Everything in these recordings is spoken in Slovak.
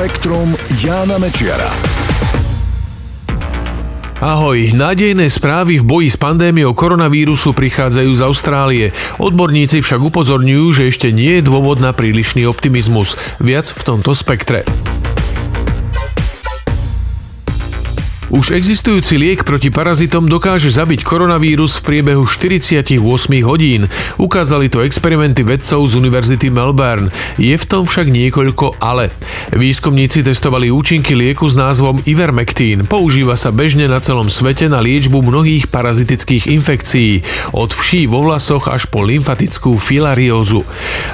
Spektrum Jána Mečiara. Ahoj, nádejné správy v boji s pandémiou koronavírusu prichádzajú z Austrálie. Odborníci však upozorňujú, že ešte nie je dôvod na prílišný optimizmus. Viac v tomto spektre. Už existujúci liek proti parazitom dokáže zabiť koronavírus v priebehu 48 hodín. Ukázali to experimenty vedcov z Univerzity Melbourne. Je v tom však niekoľko ale. Výskumníci testovali účinky lieku s názvom Ivermectin. Používa sa bežne na celom svete na liečbu mnohých parazitických infekcií, od vší vo vlasoch až po lymfatickú filariózu.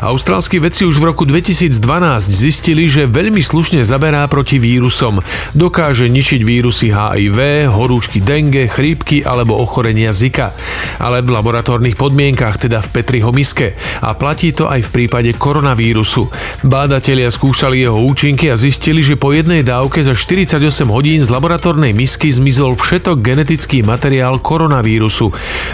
Austrálsky vedci už v roku 2012 zistili, že veľmi slušne zaberá proti vírusom. Dokáže ničiť vírusy HIV, horúčky dengue, chrípky alebo ochorenia Zika. Ale v laboratórnych podmienkach, teda v Petriho miske. A platí to aj v prípade koronavírusu. Bádatelia skúšali jeho účinky a zistili, že po jednej dávke za 48 hodín z laboratórnej misky zmizol všetok genetický materiál koronavírusu.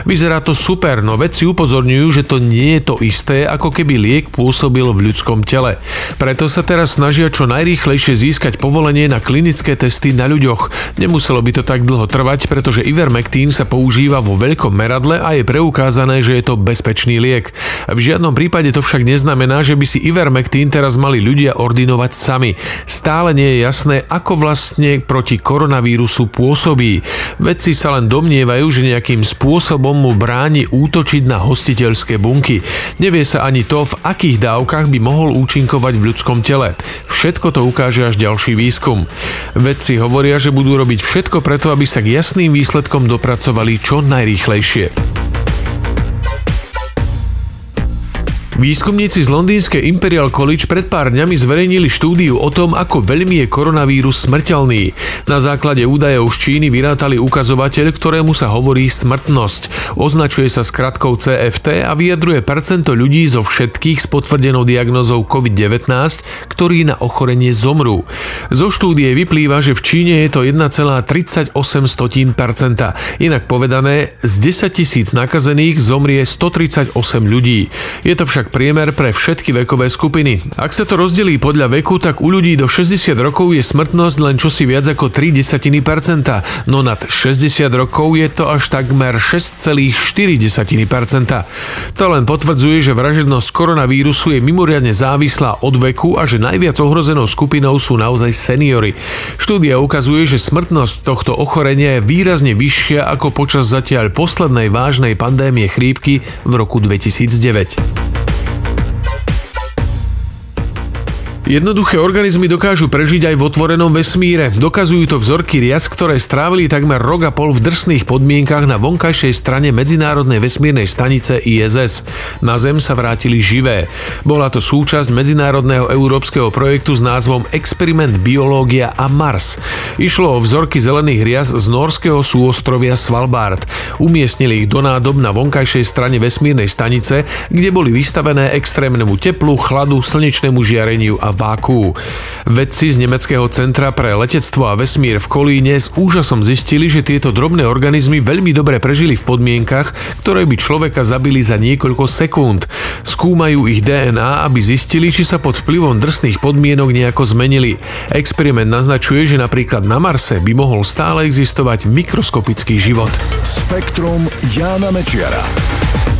Vyzerá to super, no vedci upozorňujú, že to nie je to isté, ako keby liek pôsobil v ľudskom tele. Preto sa teraz snažia čo najrýchlejšie získať povolenie na klinické testy na ľuďoch. Nemuselo by to tak dlho trvať, pretože Ivermectin sa používa vo veľkom meradle a je preukázané, že je to bezpečný liek. V žiadnom prípade to však neznamená, že by si Ivermectin teraz mali ľudia ordinovať sami. Stále nie je jasné, ako vlastne proti koronavírusu pôsobí. Vedci sa len domnievajú, že nejakým spôsobom mu bráni útočiť na hostiteľské bunky. Nevie sa ani to, v akých dávkach by mohol účinkovať v ľudskom tele. Všetko to ukáže až ďalší výskum. Vedci hovoria, že budú robiť všetko preto, aby sa k jasným výsledkom dopracovali čo najrýchlejšie. Výskumníci z londýnskej Imperial College pred pár dňami zverejnili štúdiu o tom, ako veľmi je koronavírus smrteľný. Na základe údajov z Číny vyrátali ukazovateľ, ktorému sa hovorí smrtnosť. Označuje sa skratkou CFT a vyjadruje percento ľudí zo všetkých s potvrdenou diagnozou COVID-19, ktorí na ochorenie zomrú. Zo štúdie vyplýva, že v Číne je to 1,38%. Inak povedané, z 10 tisíc nakazených zomrie 138 ľudí. Je to však priemer pre všetky vekové skupiny. Ak sa to rozdelí podľa veku, tak u ľudí do 60 rokov je smrtnosť len čosi viac ako 3 desatiny percenta, no nad 60 rokov je to až takmer 6,4 desatiny. To len potvrdzuje, že vražednosť koronavírusu je mimoriadne závislá od veku a že najviac ohrozenou skupinou sú naozaj seniory. Štúdia ukazuje, že smrtnosť tohto ochorenia je výrazne vyššia ako počas zatiaľ poslednej vážnej pandémie chrípky v roku 2009. Jednoduché organizmy dokážu prežiť aj v otvorenom vesmíre. Dokazujú to vzorky rias, ktoré strávili takmer rok a pol v drsných podmienkach na vonkajšej strane Medzinárodnej vesmírnej stanice ISS. Na Zem sa vrátili živé. Bola to súčasť medzinárodného európskeho projektu s názvom Experiment Biológia a Mars. Išlo o vzorky zelených rias z norského súostrovia Svalbard. Umiestnili ich do nádob na vonkajšej strane vesmírnej stanice, kde boli vystavené extrémnemu teplu, chladu, slnečnému žiareniu a váku. Vedci z Nemeckého centra pre letectvo a vesmír v Kolíne s úžasom zistili, že tieto drobné organizmy veľmi dobre prežili v podmienkach, ktoré by človeka zabili za niekoľko sekúnd. Skúmajú ich DNA, aby zistili, či sa pod vplyvom drsných podmienok nejako zmenili. Experiment naznačuje, že napríklad na Marse by mohol stále existovať mikroskopický život. Spektrum Jána Mečiara.